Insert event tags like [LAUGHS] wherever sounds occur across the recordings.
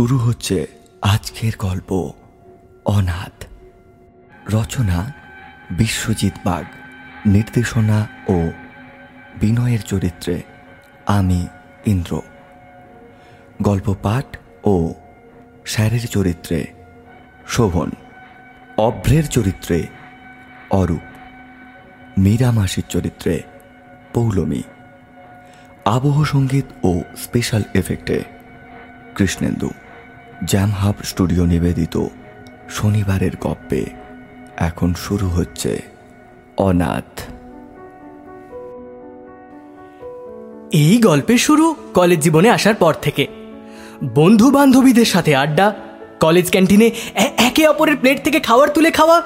শুরু হচ্ছে আজকের গল্প, অনাথ। রচনা, বিশ্বজিৎ বাগ। নির্দেশনা ও বিনয়ের চরিত্রে আমি ইন্দ্র। গল্প পাঠ ও স্যারের চরিত্রে শোভন। অভ্রের চরিত্রে অরূপ। মীরা মাসির চরিত্রে পৌলমী। আবহ সংগীত ও স্পেশাল এফেক্টে কৃষ্ণেন্দু। জ্যাম হাব স্টুডিও নিবেদিত শনিবারের গপ্পে এখন শুরু হচ্ছে অনাথ। এই গল্পের শুরু কলেজ জীবনে আসার পর থেকে। বন্ধু বান্ধবীদের সাথে আড্ডা, কলেজ ক্যান্টিনে একে অপরের প্লেট থেকে খাবার তুলে খাওয়া,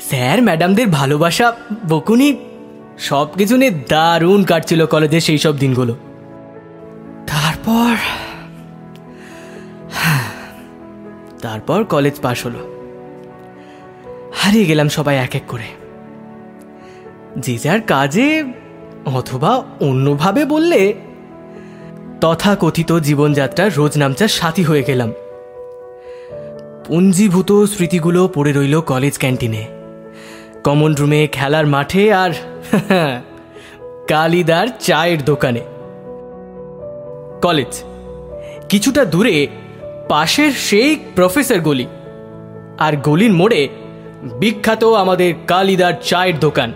স্যার, ম্যাডামদের ভালোবাসা, বকুনি সব কিছু নিয়ে দারুণ কাটছিল কলেজের সেই সব দিনগুলো। তারপর তারপর কলেজ পাশ হলো। হারিয়ে গেলাম সবাই এক এক করে। যে যার কাজে অথবা অন্যভাবে বললে তথাকথিত জীবনযাত্রার রোজ নামচার সাথী হয়ে গেলাম। পুঞ্জীভূত স্মৃতিগুলো পড়ে রইল কলেজ ক্যান্টিনে। কমন রুমে খেলার মাঠে আর [LAUGHS] কালিদার চায়ের দোকানে। কলেজ, কিছুটা দূরে পাশের সেই প্রফেসর গলি। আর গলির মোড়ে বিখ্যাত আমাদের কালিদার চায়ের দোকান।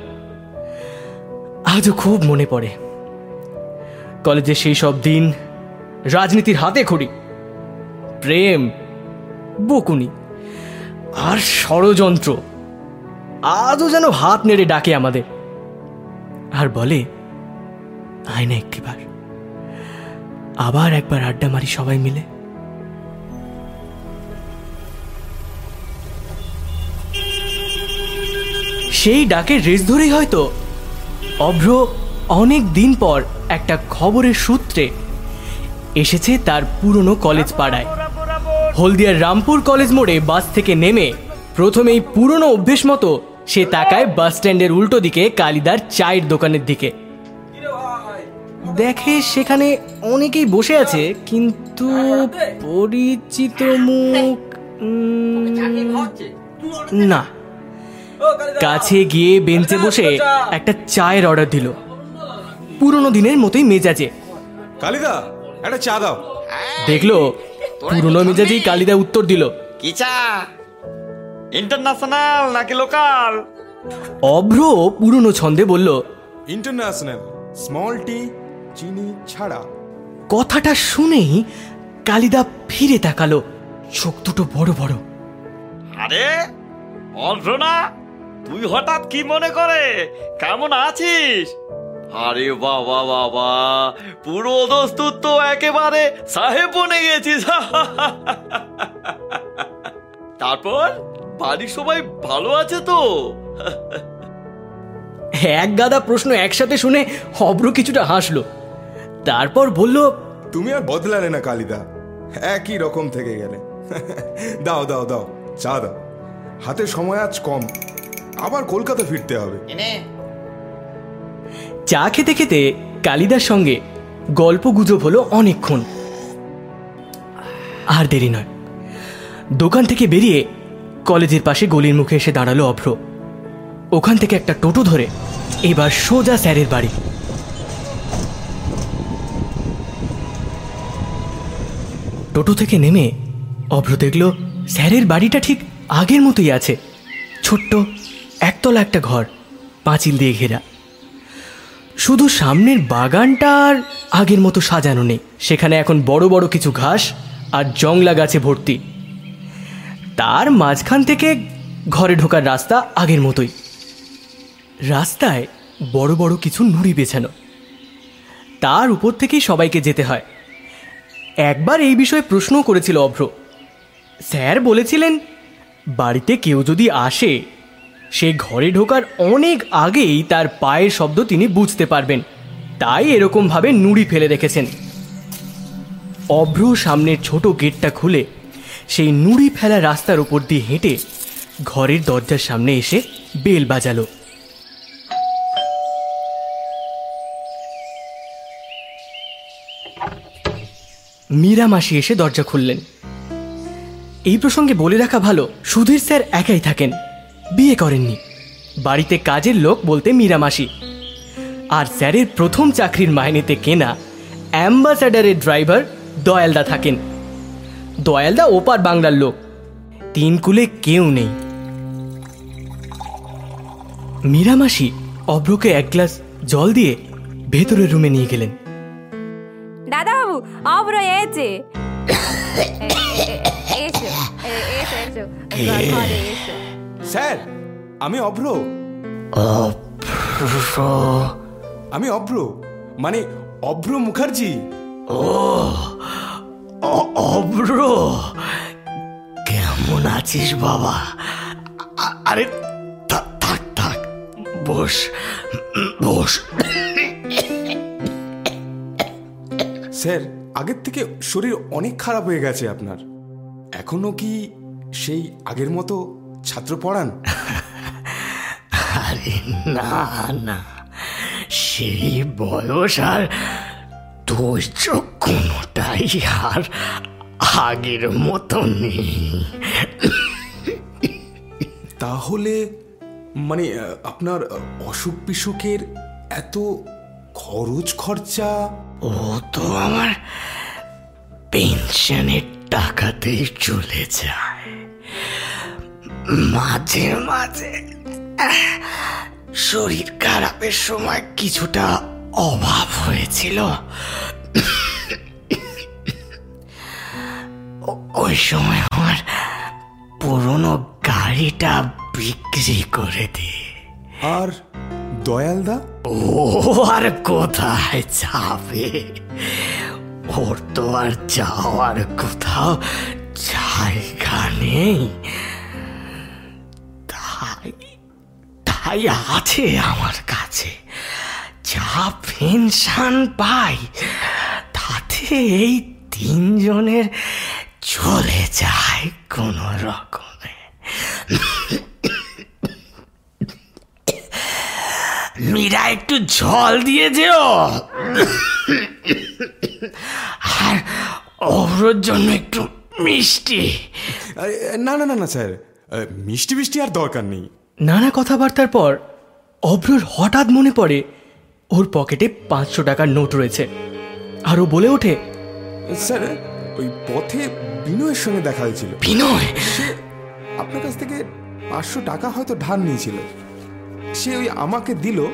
আজও খুব মনে পড়ে। কলেজে সেই সব দিন, রাজনীতির হাতে খড়ি, প্রেম, বকুনি, আর ষড়যন্ত্র, আজও যেন হাত নেড়ে ডাকে আমাদের। আর বলে, আয় না একটিবার। আবার একবার আড্ডা মারি সবাই মিলে। সেই ডাকের রেস ধরেই হয়তো। অভ্র অনেক দিন পর একটা খবরের সূত্রে এসেছে তার পুরনো কলেজ পাড়ায়। হলদিয়ার রামপুর কলেজ মোড়ে বাস থেকে নেমে প্রথমেই পুরনো অভ্যেস মতো সে তাকায় বাস স্ট্যান্ডের উল্টো দিকে কালিদার চায়ের দোকানের দিকে। দেখে সেখানে অনেকেই বসে আছে, কিন্তু পরিচিত মুখ না। কাছে গিয়ে বেঞ্চে বসে একটা চায়ের অর্ডার দিল। পুরনো দিনের মতোই মেজাজে। কালিদা একটা চা দাও। দেখল পুরনো মেজাজেই কালিদা উত্তর দিল। কি চা? ইন্টারন্যাশনাল নাকি লোকাল অভ্র পুরনো ছন্দে বলল ইন্টারন্যাশনাল স্মল টি চিনি ছাড়া। কথাটা শুনেই কালিদা ফিরে তাকালো চোখ দুটো বড় বড়। আরে অভ্রনা তুই হঠাৎ কি মনে করে? কেমন আছিস? আরে বাবা বাবা পুরো দস্তুর তো একেবারে সাহেব বনে গেছিস। তারপর? বাড়ির সবাই ভালো আছে তো? এক গাদা প্রশ্ন একসাথে শুনে অভ্র কিছুটা হাসলো। তারপর বলল তুমি আর বদলালে না কালিদা। একই রকম থেকে গেলে। দাও দাও দাও। চা দাও। হাতে সময় আজ কম। আবার কলকাতা ফিরতে হবে। চা খেতে খেতে কালিদার সঙ্গে গল্প গুজব হলো অনেকক্ষণ। আর দেরি নয়। দোকান থেকে বেরিয়ে কলেজের পাশে গলির মুখে এসে দাঁড়াল অভ্র। ওখান থেকে একটা টোটো ধরে এবার সোজা স্যারের বাড়ি। টোটো থেকে নেমে অভ্র দেখল স্যারের বাড়িটা ঠিক আগের মতোই আছে। ছোট্ট একতলা একটা ঘর, পাঁচিল দিয়ে ঘেরা। শুধু সামনের বাগানটা আর আগের মতো সাজানো নেই। সেখানে এখন বড় বড় কিছু ঘাস আর জংলা গাছে ভর্তি। তার মাঝখান থেকে ঘরে ঢোকার রাস্তা আগের মতোই। রাস্তায় বড় বড় কিছু নুড়ি বেছানো। তার উপর থেকেই সবাইকে যেতে হয়। একবার এই বিষয়ে প্রশ্নও করেছিল অভ্র। স্যার বলেছিলেন, বাড়িতে কেউ যদি আসে সে ঘরে ঢোকার অনেক আগেই তার পায়ের শব্দ তিনি বুঝতে পারবেন। তাই এরকমভাবে নুড়ি ফেলে রেখেছেন। অভ্র সামনের ছোট গেটটা খুলে সেই নুড়ি ফেলা রাস্তার উপর দিয়ে হেঁটে ঘরের দরজার সামনে এসে বেল বাজালো। মীরা মাসি এসে দরজা খুললেন। এই প্রসঙ্গে বলে রাখা ভালো, সুধীর স্যার একাই থাকেন। বিয়ে করেননি। বাড়িতে কাজের লোক বলতে মীরা মাসি আর স্যারের প্রথম চাকরির মাইনেতে কেনা অ্যাম্বাসাডারের ড্রাইভার দয়ালদা থাকেন। দয়ালদা ওপার বাংলার লোক। তিন কুলে কেউ নেই। মীরামাসি অভ্রকে এক গ্লাস জল দিয়ে ভেতরের রুমে নিয়ে গেলেন। দাদাবাবু, অভ্র [COUGHS] এসো। স্যার আমি অভ্র। আমি অভ্র মানে অভ্র মুখার্জি। ও অভ্র? কেমন আছিস বাবা? আরে থাক থাক বস বস। স্যার আগের থেকে শরীর অনেক খারাপ হয়ে গেছে আপনার। এখনও কি সেই আগের মতো? ছাত্র পড়ান? আরে না না। সেই বয়স আর ধৈর্য কোনোটাই আর আগের মতো নেই তাহলে মানে আপনার অসুখ বিসুখের এত খরচ খরচা? ও তো আমার পেনশনের টাকাতেই চলে যায়। মাঝে মাঝে শরীর খারাপের সময় কিছুটা অভাব হয়েছিল। ওই সময় আমার পুরনো গাড়িটা বিক্রি করে দিই আর দয়ালদা ও আর কোথায় যাবে? ওর তো আর যাওয়ার কোথাও জায়গা নেই। তাই আছে আমার কাছে। যা পেনশন পাই, তাতে এই তিনজনের চলে যায় কোনো রকমে। মীরা, একটু জল দিয়ে যেও। আর ওর জন্য একটু মিষ্টি। না না না না, স্যার। মিষ্টি মিষ্টি আর দরকার নেই। নানা কথাবার্তার পর অভ্রর হঠাৎ মনে পড়ে ওর পকেটে পাঁচশো টাকার নোট রয়েছে। আর ও বলে ওঠে স্যার ওই পথে বিনয়ের সঙ্গে দেখা হয়েছিল। বিনয়? সে আপনার কাছ থেকে পাঁচশো টাকা হয়তো ধার নিয়েছিল। সে ওই আমাকে দিল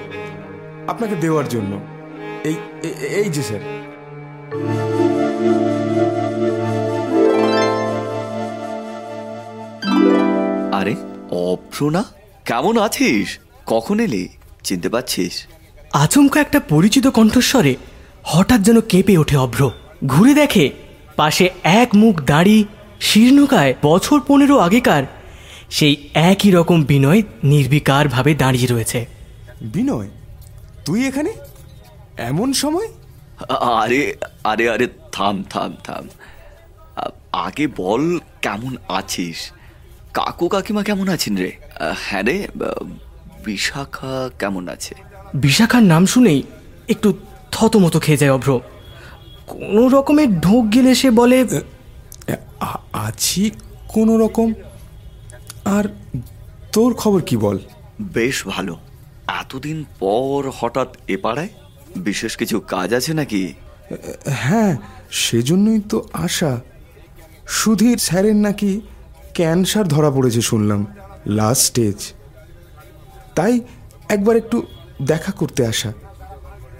আপনাকে দেওয়ার জন্য। এই এই যে স্যার। আরে অপ্রণা কেমন আছিস? কখন এলি? চিনতে পারছিস? আচমকা একটা পরিচিত কণ্ঠস্বরে হঠাৎ যেন কেঁপে ওঠে অভ্র। ঘুরে দেখে পাশে এক মুখ দাড়ি শীর্ণকায় বছর পনেরো আগেকার সেই একই রকম বিনয় নির্বিকারভাবে দাঁড়িয়ে রয়েছে। বিনয় তুই এখানে? এমন সময়? আরে আরে আরে থাম থাম থাম। আগে বল কেমন আছিস? কাকু কাকিমা কেমন আছেন রে? হ্যাঁ রে বিশাখা কেমন আছে? বিশাখার নাম শুনেই একটু থতমতো খেয়ে যায় অভ্র। কোনো রকমের ঢোক গেলে সে বলে আছি কোনো রকম। আর তোর খবর কি বল? বেশ ভালো। এতদিন পর হঠাৎ এ পাড়ায় বিশেষ কিছু কাজ আছে নাকি? হ্যাঁ সেজন্যই তো আশা। সুধীর স্যারের নাকি ক্যান্সার ধরা পড়েছে শুনলাম। লাস্ট স্টেজ তাই একবার একটু দেখা করতে আসা।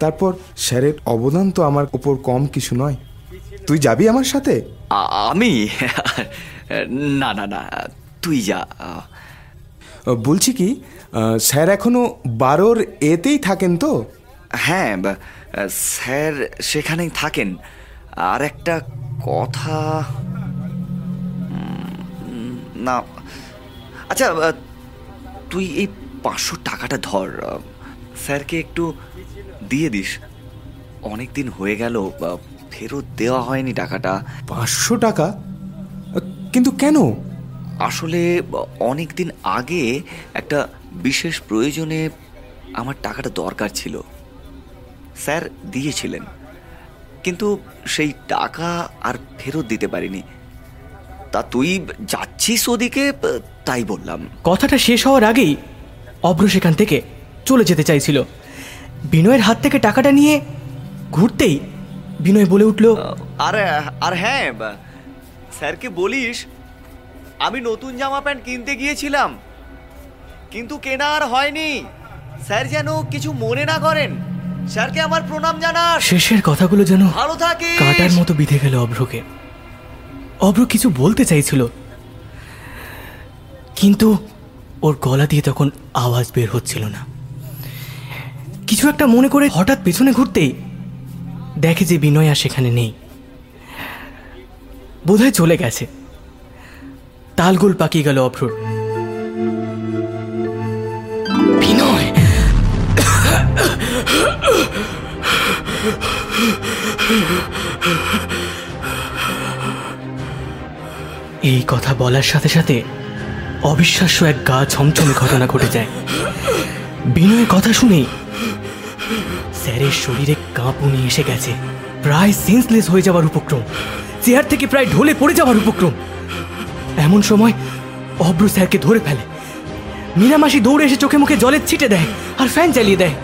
তারপর স্যারের অবদান তো আমার উপর কম কিছু নয়। তুই যাবি আমার সাথে? আমি? না না না তুই যা। বলছি কি স্যার এখনও বারোর এতেই থাকেন তো? হ্যাঁ স্যার সেখানেই থাকেন। আর একটা কথা না আচ্ছা তুই এই পাঁচশো টাকাটা ধর স্যারকে একটু দিয়ে দিস। অনেক দিন হয়ে গেল ফেরত দেওয়া হয়নি টাকাটা। পাঁচশো টাকা? কিন্তু কেন? আসলে অনেক দিন আগে একটা বিশেষ প্রয়োজনে আমার টাকাটা দরকার ছিল। স্যার দিয়েছিলেন কিন্তু সেই টাকা আর ফেরত দিতে পারিনি। তা তুই যাচ্ছিস ওদিকে? তাই বললাম। কথাটা শেষ হওয়ার আগেই অভ্র সেখান থেকে চলে যেতে চাইছিল। বিনয়ের হাত থেকে টাকাটা নিয়ে ঘুরতেই বিনয় বলে উঠল আর আর হ্যাঁ স্যারকে বলিস আমি নতুন জামা প্যান্ট কিনতে গিয়েছিলাম কিন্তু কেনা আর হয়নি। স্যার যেন কিছু মনে না করেন। স্যারকে আমার প্রণাম জানাস। শেষের কথাগুলো যেন ভালো থাকে কাটার মতো বিঁধে গেল অভ্রকে। অভ্র কিছু বলতে চাইছিল কিন্তু ওর গলা দিয়ে তখন আওয়াজ বের হচ্ছিল না। কিছু একটা মনে করে হঠাৎ পেছনে ঘুরতেই দেখে যে বিনয় আর সেখানে নেই। বোধহয় চলে গেছে। তালগোল পাকিয়ে গেল অভ্রর বিনয়! এই কথা বলার সাথে সাথে অবিশ্বাস্য এক গা ছমছমে ঘটনা ঘটে যায়। বিনয়ের কথা শুনে স্যারের শরীরে কাঁপুনি এসে গেছে। প্রায় সেন্সলেস হয়ে যাওয়ার উপক্রম। চেয়ার থেকে প্রায় ঢলে পড়ে যাওয়ার উপক্রম। এমন সময় অব্র স্যারকে ধরে ফেলে। মীনামাসি দৌড়ে এসে চোখে মুখে জলের ছিটে দেয় আর ফ্যান চালিয়ে দেয়।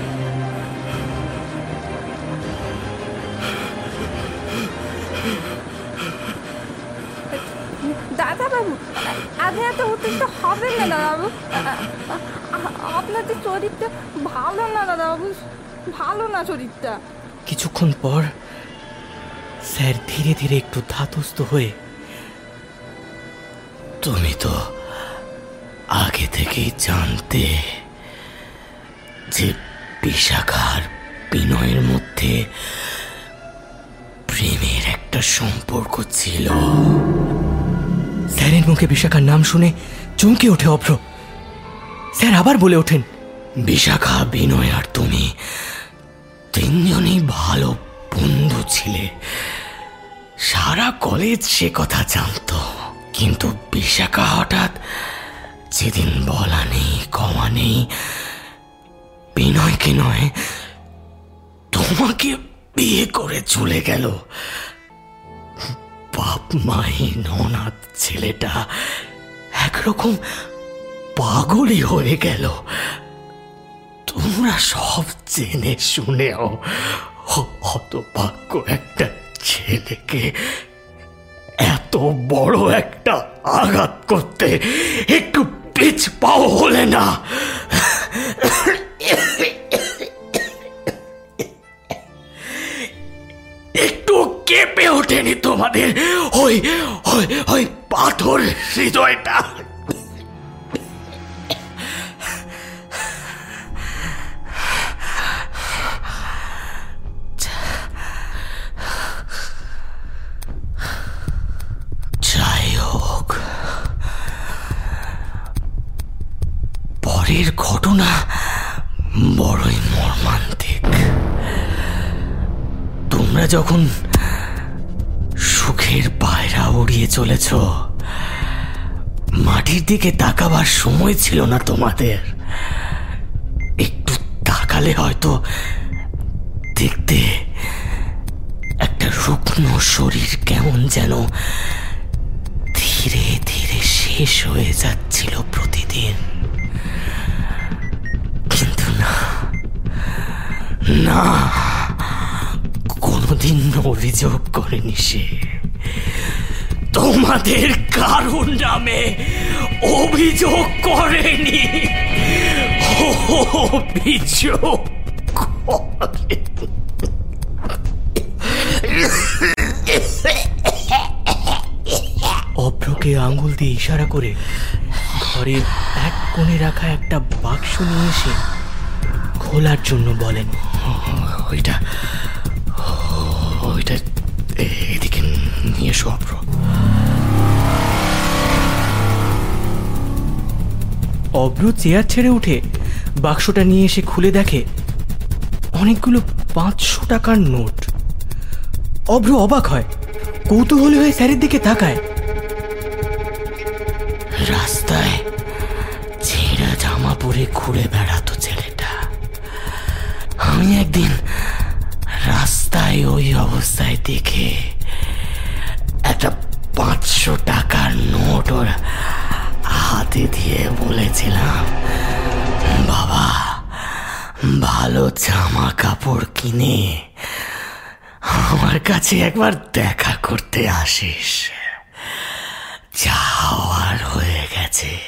শরীরটা ভালো না দাদাবাবু ভালো না শরীরটা। কিছুক্ষণ পর স্যার ধীরে ধীরে একটু ধাতস্থ হয়ে, তুমি তো আগে থেকেই জানতে যে বিশাখার বিনয়ের মধ্যে প্রেমের একটা সম্পর্ক ছিল। স্যারের মুখে বিশাখার নাম শুনে চমকে ওঠে অভ্র। স্যার আবার বলে ওঠেন বিশাখা বিনয় আর তুমি তিনজনই ভালো বন্ধু ছিলে। সারা কলেজ সে কথা জানতো, কিন্তু বিশাখা হঠাৎ যেদিন বলা নেই, কমা নেই, বিনয়কে নয়, তোমাকে বিয়ে করে চলে গেল। বাপ মাহীন অনাথ ছেলেটা একরকম পাগলই হয়ে গেল। তোমরা সব জেনে শুনেও হতভাগ্য একটা ছেলেকে এত বড় একটা আঘাত করতে একটু পিছ পাও হলে না। একটু কেঁপে ওঠেনি তোমাদের? ওই ওই ওই পাথর হৃদয়টা। পরের ঘটনা বড়ই মর্মান্তিক। তোমরা যখন সুখের পায়রা উড়িয়ে চলেছ, মাটির দিকে তাকাবার সময় ছিল না তোমাদের। একটু তাকালে হয়তো দেখতে একটা রুগ্ন শরীর কেমন যেন ধীরে ধীরে শেষ হয়ে যাচ্ছিল প্রতিদিন। না, কোনোদিন অভিযোগ করেনি সে। তোমাদের কারণ নামে অভিযোগ করেনি? অভিযোগ করে অভ্রকে আঙুল দিয়ে ইশারা করে ঘরের এক কোণে রাখা একটা বাক্স নিয়ে এসে খোলার জন্য বলেন। ওইটা ওইটা এদিকে নিয়ে এসো অভ্র অভ্র চেয়ার ছেড়ে উঠে বাক্সটা নিয়ে এসে খুলে দেখে অনেকগুলো পাঁচশো টাকার নোট। অভ্র অবাক হয় কৌতূহলী হয়ে স্যারের দিকে তাকায়। রাস্তায় ছেঁড়া জামা পরে ঘুরে বেড়াতো। আমি একদিন রাস্তায় ওই অবস্থায় দেখে একটা পাঁচশো টাকার নোট ওর হাতে দিয়ে বলেছিলাম, বাবা, ভালো জামা কাপড় কিনে আমার কাছে একবার দেখা করতে আসিস যা হওয়ার হয়ে গেছে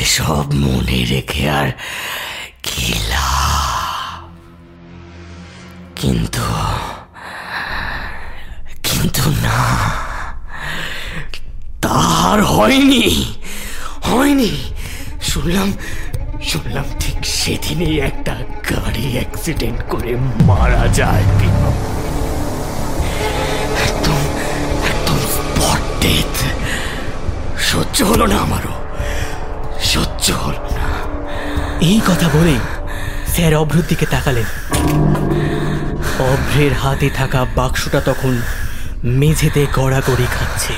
এসব মনে রেখে আর কি লাভ? কিন্তু কিন্তু না তার হয়নি হয়নি। শুনলাম শুনলাম ঠিক সেদিনই একটা গাড়ি অ্যাক্সিডেন্ট করে মারা যায় একদম একদম স্পট সহ্য হলো না আমারও, সহ্য হলো না। এই কথা বলেই স্যার অভ্রের দিকে তাকালেন। অভ্রের হাতে থাকা বাক্সটা তখন মেঝেতে গড়াগড়ি খাচ্ছে।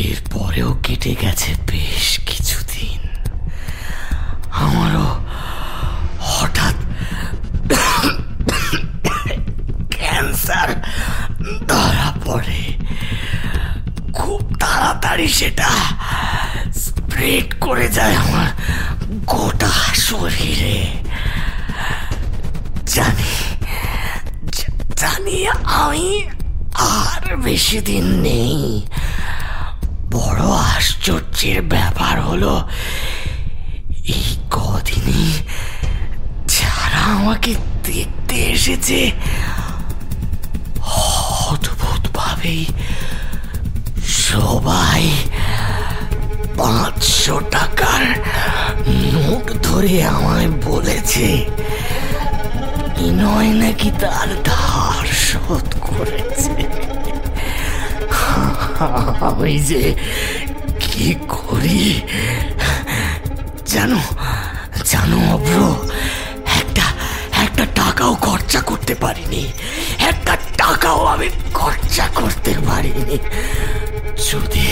এরপরেও কেটে গেছে বেশ কিছুদিন। আমারও হঠাৎ ক্যান্সার ধরা পড়ে। খুব তাড়াতাড়ি সেটা স্প্রেড করে যায় আমার গোটা শরীরে। জানি জানি আমি আর বেশি দিন নেই। বড় আশ্চর্যের ব্যাপার হলো, এই কদিনই যারা আমাকে দেখতে এসেছে অদ্ভুত ভাবেই সবাই পাঁচশো টাকার নোট ধরে আমায় বলেছে। নয় নাকি তার ধার শোধ করেছে? আমি যে কি করি? জানো জানো অব্র একটা একটা টাকাও খরচা করতে পারিনি। একটা টাকাও আমি খরচা করতে পারিনি। যদি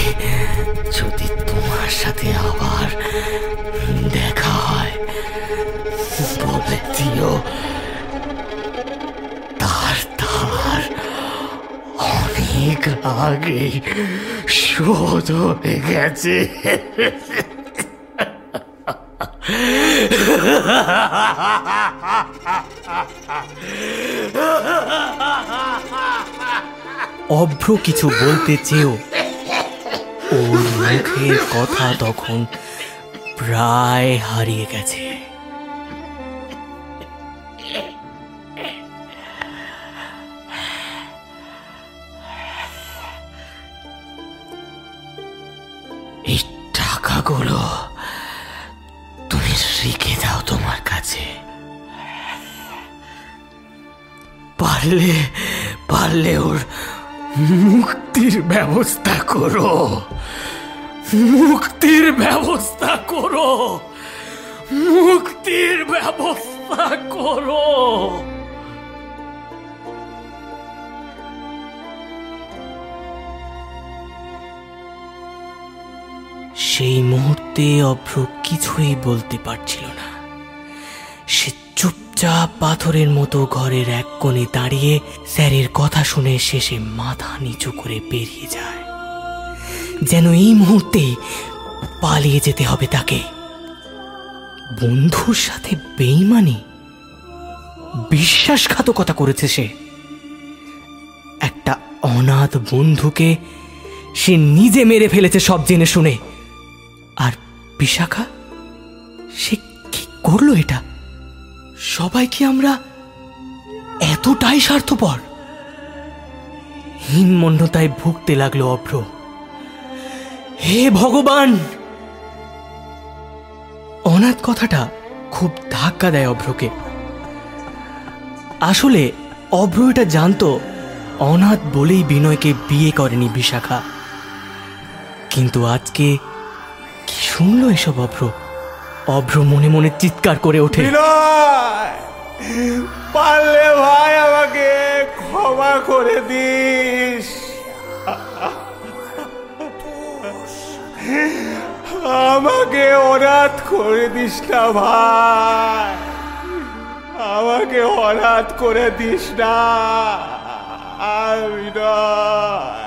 যদি তোমার সাথে আবার দেখা অনেক আগে শোধ হয়ে গেছে। অভ্র কিছু বলতে চেয়েও ওর মুখের কথা তখন প্রায় হারিয়ে গেছে। কাছে। পারলে পারলে ওর মুক্তির ব্যবস্থা করো। মুক্তির ব্যবস্থা করো। মুক্তির ব্যবস্থা করো। সেই মুহূর্তে অভ্র কিছুই বলতে পারছিল সে চুপচাপ পাথরের মতো ঘরের এক কোণে দাঁড়িয়ে স্যারের কথা শুনে শেষে মাথা নিচু করে বেরিয়ে যায়। যেন এই মুহূর্তে পালিয়ে যেতে হবে তাকে। বন্ধুর সাথে বেইমানি, বিশ্বাসঘাতকতা করেছে সে। একটা অনাথ বন্ধুকে সে নিজে মেরে ফেলেছে সব জেনে শুনে। আর বিশাখা, সে কি করল এটা? সবাই কি আমরা এতটাই স্বার্থপর? হীনমন্যতায় ভুগতে লাগল অভ্র। হে ভগবান! অনাথ কথাটা খুব ধাক্কা দেয় অভ্রকে। আসলে অভ্র এটা জানতো অনাথ বলেই বিনয়কে বিয়ে করেনি বিশাখা। কিন্তু আজকে কি শুনলো এসব অভ্র? অভ্র মনে মনে চিৎকার করে ওঠে। পারলে ভাই আমাকে ক্ষমা করে দিস। আমাকে অনাথ করে দিস না ভাই। আমাকে অনাথ করে দিস না। আর বিনয়।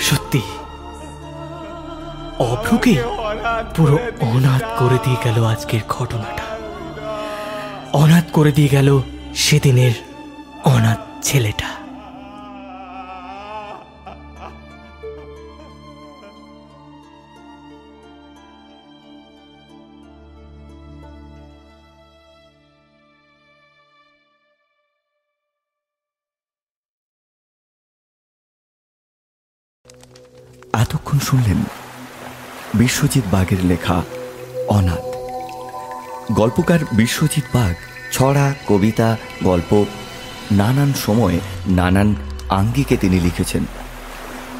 সত্যি, অভ্রকে পুরো অনাথ করে দিয়ে গেল আজকের ঘটনাটা। অনাথ করে দিয়ে গেল সেদিনের অনাথ ছেলেটা। শুনলেন বিশ্বজিৎ বাগের লেখা অনাথ। গল্পকার বিশ্বজিৎ বাগ ছড়া, কবিতা, গল্প, নানান সময়ে নানান আঙ্গিকে তিনি লিখেছেন।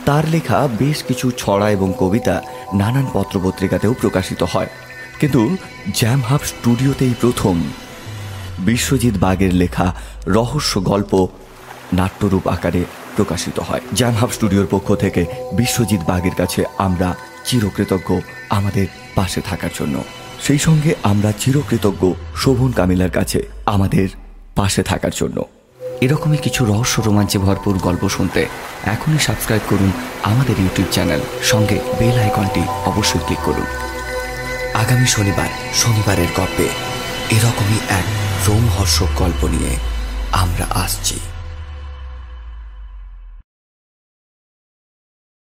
তার লেখা বেশ কিছু ছড়া এবং কবিতা নানান পত্রপত্রিকাতেও প্রকাশিত হয়। কিন্তু জ্যাম হাব স্টুডিওতেই প্রথম বিশ্বজিৎ বাগের লেখা রহস্য গল্প নাট্যরূপ আকারে প্রকাশিত হয়। জ্যামহাব স্টুডিওর পক্ষ থেকে বিশ্বজিৎ বাগের কাছে আমরা চিরকৃতজ্ঞ আমাদের পাশে থাকার জন্য। সেই সঙ্গে আমরা চিরকৃতজ্ঞ শোভন কামিলার কাছে আমাদের পাশে থাকার জন্য। এরকমই কিছু রহস্য রোমাঞ্চে ভরপুর গল্প শুনতে এখনই সাবস্ক্রাইব করুন আমাদের ইউটিউব চ্যানেল সঙ্গে বেল আইকনটি অবশ্যই ক্লিক করুন। আগামী শনিবার, শনিবারের গল্পে এরকমই এক রোমহর্ষক গল্প নিয়ে আমরা আসছি।